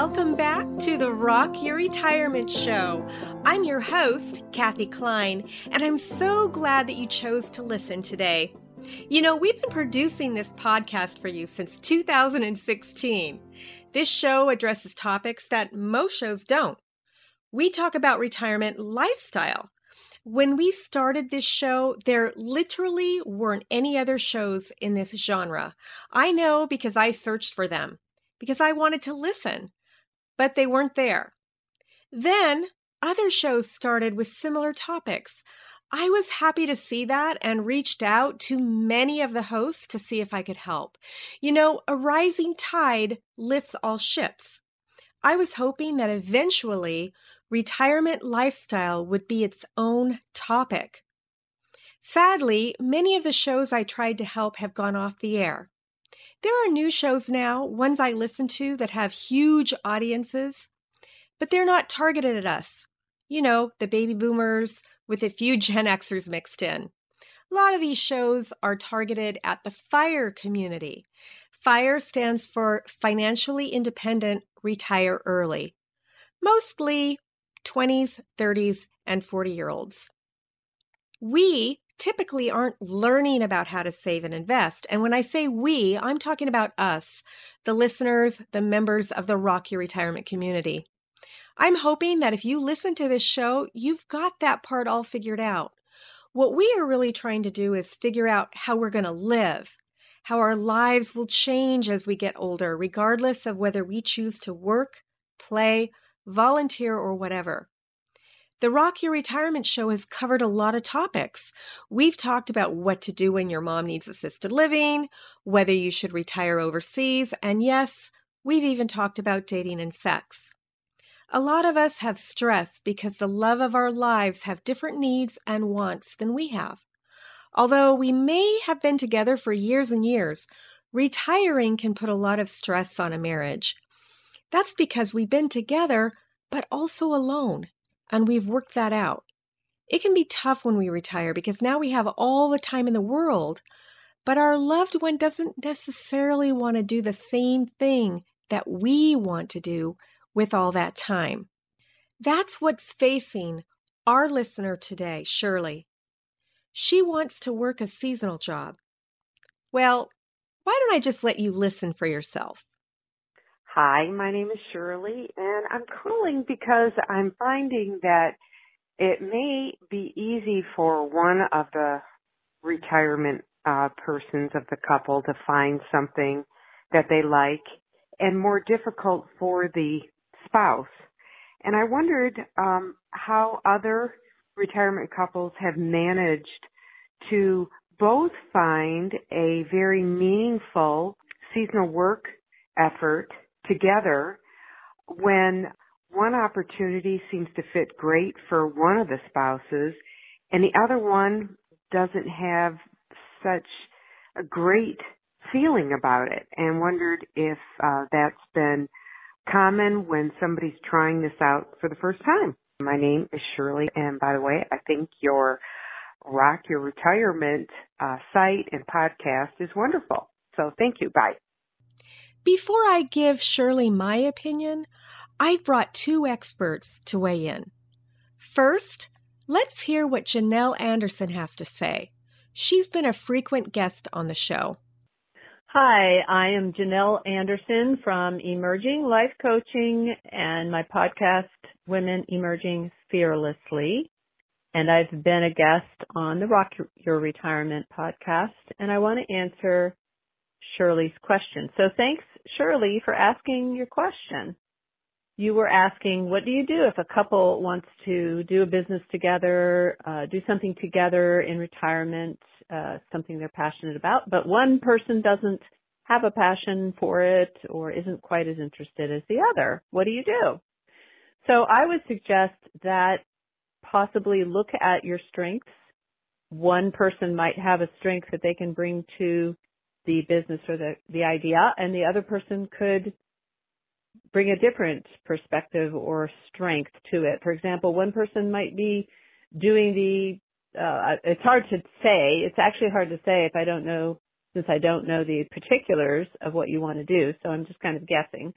Welcome back to the Rock Your Retirement Show. I'm your host, Kathe Kline, and I'm so glad that you chose to listen today. You know, we've been producing this podcast for you since 2016. This show addresses topics that most shows don't. We talk about retirement lifestyle. When we started this show, there literally weren't any other shows in this genre. I know because I searched for them, because I wanted to listen but they weren't there. Then other shows started with similar topics. I was happy to see that and reached out to many of the hosts to see if I could help. You know, a rising tide lifts all ships. I was hoping that eventually retirement lifestyle would be its own topic. Sadly, many of the shows I tried to help have gone off the air. There are new shows now, ones I listen to that have huge audiences, but they're not targeted at us. You know, the baby boomers with a few Gen Xers mixed in. A lot of these shows are targeted at the FIRE community. FIRE stands for Financially Independent Retire Early, mostly 20s, 30s, and 40 year olds. We typically aren't learning about how to save and invest. And when I say we, I'm talking about us, the listeners, the members of the Rock Your Retirement community. I'm hoping that if you listen to this show, you've got that part all figured out. What we are really trying to do is figure out how we're going to live, how our lives will change as we get older, regardless of whether we choose to work, play, volunteer, or whatever. The Rock Your Retirement Show has covered a lot of topics. We've talked about what to do when your mom needs assisted living, whether you should retire overseas, and yes, we've even talked about dating and sex. A lot of us have stress because the love of our lives have different needs and wants than we have. Although we may have been together for years and years, retiring can put a lot of stress on a marriage. That's because we've been together, but also alone and we've worked that out. It can be tough when we retire because now we have all the time in the world, but our loved one doesn't necessarily want to do the same thing that we want to do with all that time. That's what's facing our listener today, Shirley. She wants to work a seasonal job. Well, why don't I just let you listen for yourself? Hi, my name is Shirley, and I'm calling because I'm finding that it may be easy for one of the retirement uh, persons of the couple to find something that they like, and more difficult for the spouse. And I wondered um, how other retirement couples have managed to both find a very meaningful seasonal work effort together when one opportunity seems to fit great for one of the spouses and the other one doesn't have such a great feeling about it and wondered if uh, that's been common when somebody's trying this out for the first time. My name is Shirley, and by the way, I think your Rock Your Retirement uh, site and podcast is wonderful. So thank you. Bye. Before I give Shirley my opinion, I've brought two experts to weigh in. First, let's hear what Janelle Anderson has to say. She's been a frequent guest on the show. Hi, I am Janelle Anderson from Emerging Life Coaching and my podcast, Women Emerging Fearlessly. And I've been a guest on the Rock Your Retirement podcast, and I want to answer Shirley's question. So thanks, Shirley, for asking your question. You were asking, what do you do if a couple wants to do a business together, uh, do something together in retirement, uh, something they're passionate about, but one person doesn't have a passion for it or isn't quite as interested as the other? What do you do? So I would suggest that possibly look at your strengths. One person might have a strength that they can bring to the business or the, the idea, and the other person could bring a different perspective or strength to it. For example, one person might be doing the uh, it's hard to say. It's actually hard to say if I don't know, since I don't know the particulars of what you want to do. So I'm just kind of guessing.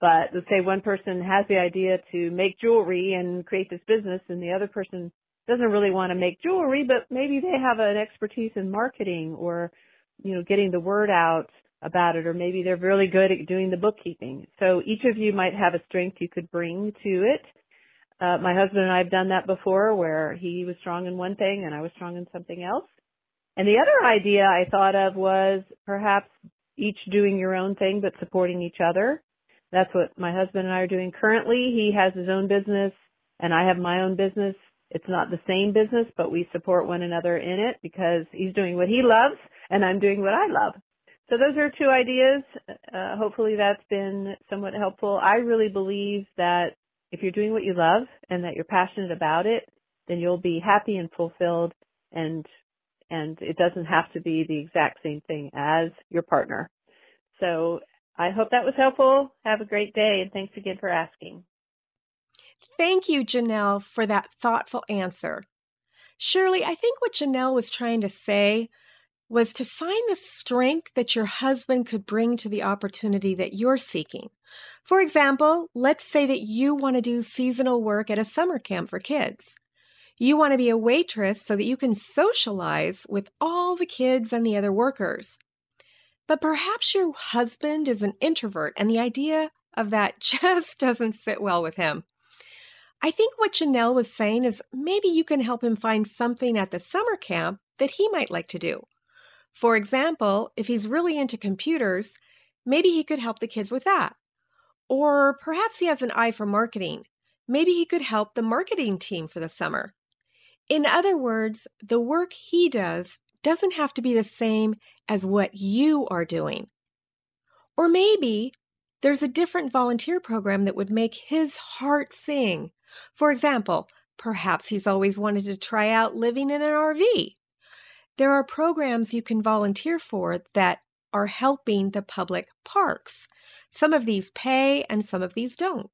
But let's say one person has the idea to make jewelry and create this business, and the other person doesn't really want to make jewelry, but maybe they have an expertise in marketing or you know, getting the word out about it, or maybe they're really good at doing the bookkeeping. So each of you might have a strength you could bring to it. Uh, my husband and I have done that before where he was strong in one thing and I was strong in something else. And the other idea I thought of was perhaps each doing your own thing but supporting each other. That's what my husband and I are doing currently. He has his own business and I have my own business. It's not the same business, but we support one another in it because he's doing what he loves and I'm doing what I love. So those are two ideas. Uh, hopefully that's been somewhat helpful. I really believe that if you're doing what you love and that you're passionate about it, then you'll be happy and fulfilled and and it doesn't have to be the exact same thing as your partner. So I hope that was helpful. Have a great day and thanks again for asking. Thank you, Janelle, for that thoughtful answer. Shirley, I think what Janelle was trying to say was to find the strength that your husband could bring to the opportunity that you're seeking. For example, let's say that you want to do seasonal work at a summer camp for kids. You want to be a waitress so that you can socialize with all the kids and the other workers. But perhaps your husband is an introvert and the idea of that just doesn't sit well with him. I think what Janelle was saying is maybe you can help him find something at the summer camp that he might like to do. For example, if he's really into computers, maybe he could help the kids with that. Or perhaps he has an eye for marketing. Maybe he could help the marketing team for the summer. In other words, the work he does doesn't have to be the same as what you are doing. Or maybe there's a different volunteer program that would make his heart sing. For example, perhaps he's always wanted to try out living in an RV. There are programs you can volunteer for that are helping the public parks. Some of these pay and some of these don't.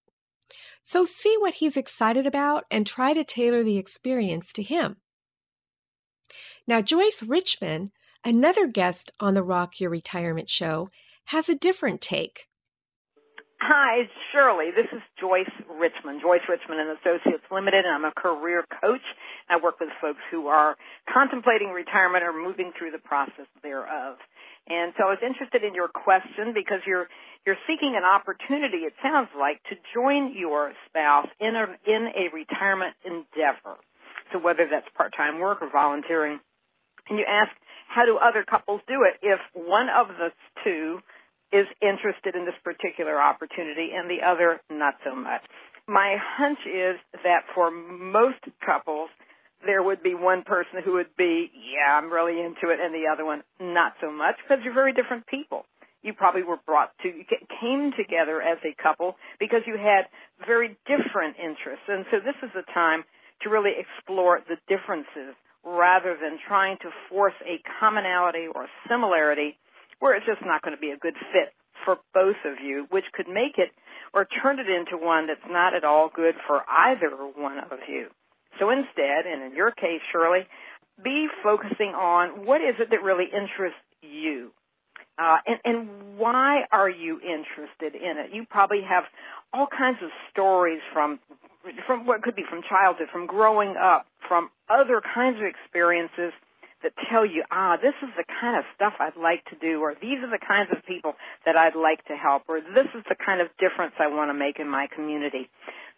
So see what he's excited about and try to tailor the experience to him. Now, Joyce Richmond, another guest on the Rock Your Retirement show, has a different take. Hi, Shirley. This is Joyce Richmond, Joyce Richmond and Associates Limited, and I'm a career coach. I work with folks who are contemplating retirement or moving through the process thereof. And so I was interested in your question because you're you're seeking an opportunity. It sounds like to join your spouse in a in a retirement endeavor. So whether that's part-time work or volunteering, and you ask how do other couples do it if one of the two is interested in this particular opportunity and the other not so much. My hunch is that for most couples, there would be one person who would be, yeah, I'm really into it, and the other one not so much because you're very different people. You probably were brought to, you came together as a couple because you had very different interests. And so this is a time to really explore the differences rather than trying to force a commonality or similarity where it's just not going to be a good fit for both of you, which could make it or turn it into one that's not at all good for either one of you. So instead, and in your case, Shirley, be focusing on what is it that really interests you. Uh, and, and why are you interested in it? You probably have all kinds of stories from from what could be from childhood, from growing up, from other kinds of experiences that tell you, ah, this is the kind of stuff I'd like to do, or these are the kinds of people that I'd like to help, or this is the kind of difference I want to make in my community.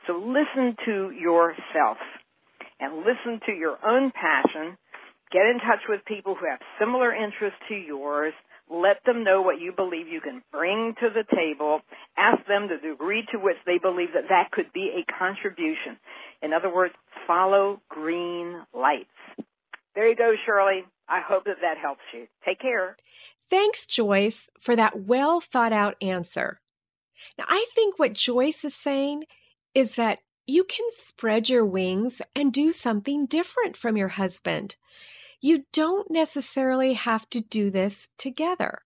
So listen to yourself and listen to your own passion. Get in touch with people who have similar interests to yours. Let them know what you believe you can bring to the table. Ask them the degree to which they believe that that could be a contribution. In other words, follow green lights. There you go, Shirley. I hope that that helps you. Take care. Thanks, Joyce, for that well thought out answer. Now, I think what Joyce is saying is that you can spread your wings and do something different from your husband. You don't necessarily have to do this together.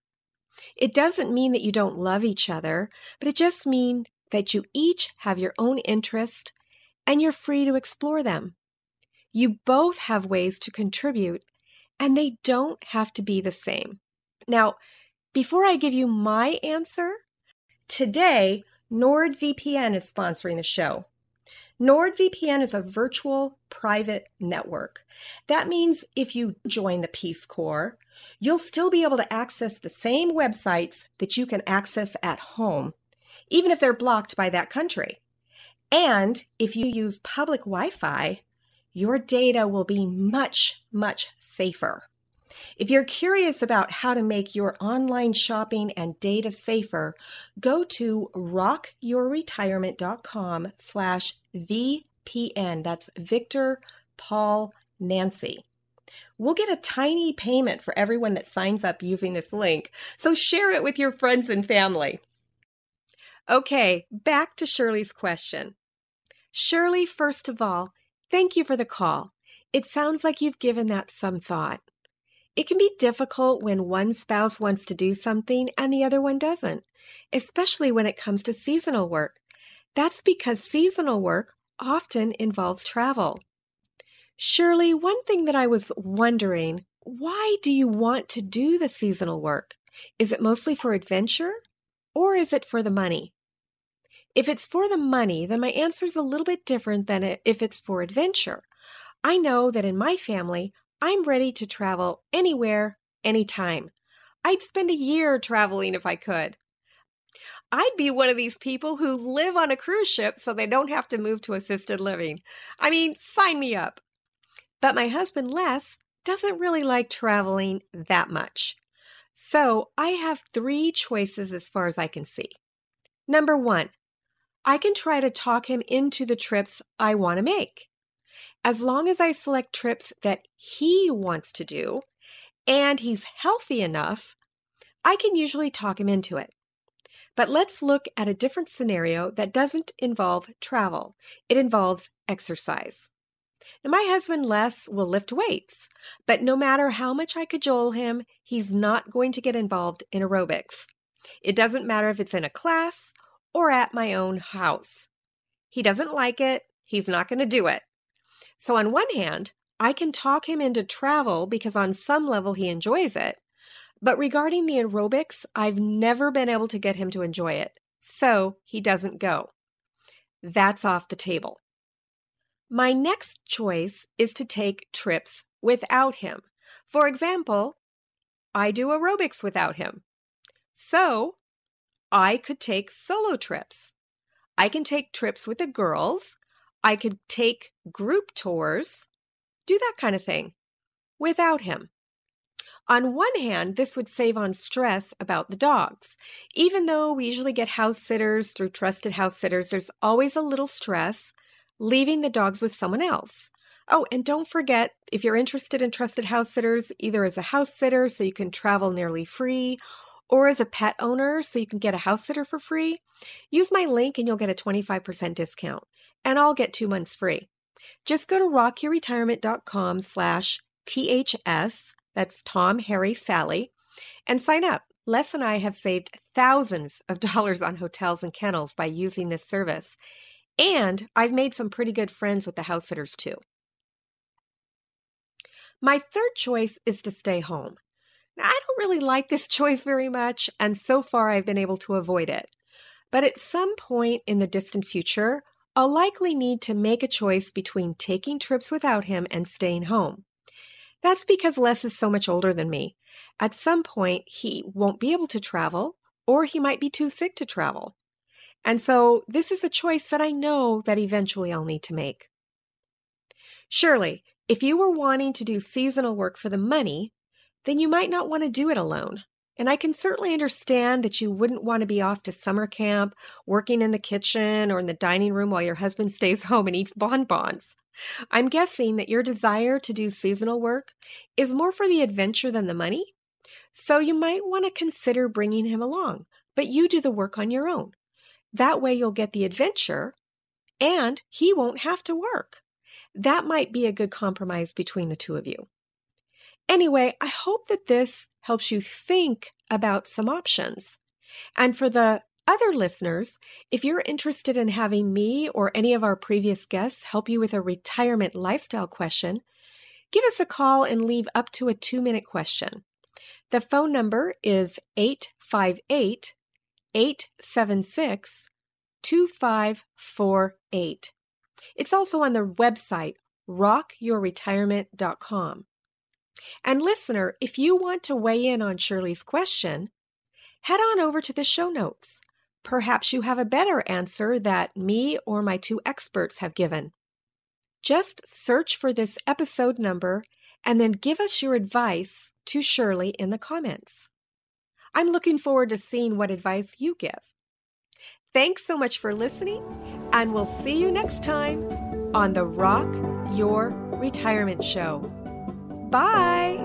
It doesn't mean that you don't love each other, but it just means that you each have your own interest and you're free to explore them. You both have ways to contribute, and they don't have to be the same. Now, before I give you my answer, today NordVPN is sponsoring the show. NordVPN is a virtual private network. That means if you join the Peace Corps, you'll still be able to access the same websites that you can access at home, even if they're blocked by that country. And if you use public Wi Fi, your data will be much, much safer. If you're curious about how to make your online shopping and data safer, go to rockyourretirement.com slash VPN. That's Victor, Paul, Nancy. We'll get a tiny payment for everyone that signs up using this link, so share it with your friends and family. Okay, back to Shirley's question. Shirley, first of all, Thank you for the call. It sounds like you've given that some thought. It can be difficult when one spouse wants to do something and the other one doesn't, especially when it comes to seasonal work. That's because seasonal work often involves travel. Shirley, one thing that I was wondering why do you want to do the seasonal work? Is it mostly for adventure or is it for the money? If it's for the money, then my answer is a little bit different than if it's for adventure. I know that in my family, I'm ready to travel anywhere, anytime. I'd spend a year traveling if I could. I'd be one of these people who live on a cruise ship so they don't have to move to assisted living. I mean, sign me up. But my husband, Les, doesn't really like traveling that much. So I have three choices as far as I can see. Number one, I can try to talk him into the trips I want to make. As long as I select trips that he wants to do and he's healthy enough, I can usually talk him into it. But let's look at a different scenario that doesn't involve travel. It involves exercise. Now, my husband Les will lift weights, but no matter how much I cajole him, he's not going to get involved in aerobics. It doesn't matter if it's in a class or at my own house. He doesn't like it. He's not going to do it. So, on one hand, I can talk him into travel because on some level he enjoys it. But regarding the aerobics, I've never been able to get him to enjoy it. So he doesn't go. That's off the table. My next choice is to take trips without him. For example, I do aerobics without him. So I could take solo trips. I can take trips with the girls. I could take group tours, do that kind of thing without him. On one hand, this would save on stress about the dogs. Even though we usually get house sitters through trusted house sitters, there's always a little stress leaving the dogs with someone else. Oh, and don't forget if you're interested in trusted house sitters, either as a house sitter so you can travel nearly free or as a pet owner so you can get a house sitter for free, use my link and you'll get a 25% discount. And I'll get two months free. Just go to rockyourretirement.com slash THS, that's Tom, Harry, Sally, and sign up. Les and I have saved thousands of dollars on hotels and kennels by using this service, and I've made some pretty good friends with the house sitters too. My third choice is to stay home. Now, I don't really like this choice very much, and so far I've been able to avoid it. But at some point in the distant future, I'll likely need to make a choice between taking trips without him and staying home. That's because Les is so much older than me. At some point, he won't be able to travel, or he might be too sick to travel. And so this is a choice that I know that eventually I'll need to make. Shirley, if you were wanting to do seasonal work for the money, then you might not want to do it alone. And I can certainly understand that you wouldn't want to be off to summer camp, working in the kitchen or in the dining room while your husband stays home and eats bonbons. I'm guessing that your desire to do seasonal work is more for the adventure than the money. So you might want to consider bringing him along, but you do the work on your own. That way you'll get the adventure and he won't have to work. That might be a good compromise between the two of you. Anyway, I hope that this helps you think about some options. And for the other listeners, if you're interested in having me or any of our previous guests help you with a retirement lifestyle question, give us a call and leave up to a two minute question. The phone number is 858 876 2548. It's also on the website rockyourretirement.com. And listener, if you want to weigh in on Shirley's question, head on over to the show notes. Perhaps you have a better answer that me or my two experts have given. Just search for this episode number and then give us your advice to Shirley in the comments. I'm looking forward to seeing what advice you give. Thanks so much for listening, and we'll see you next time on the Rock Your Retirement Show. Bye.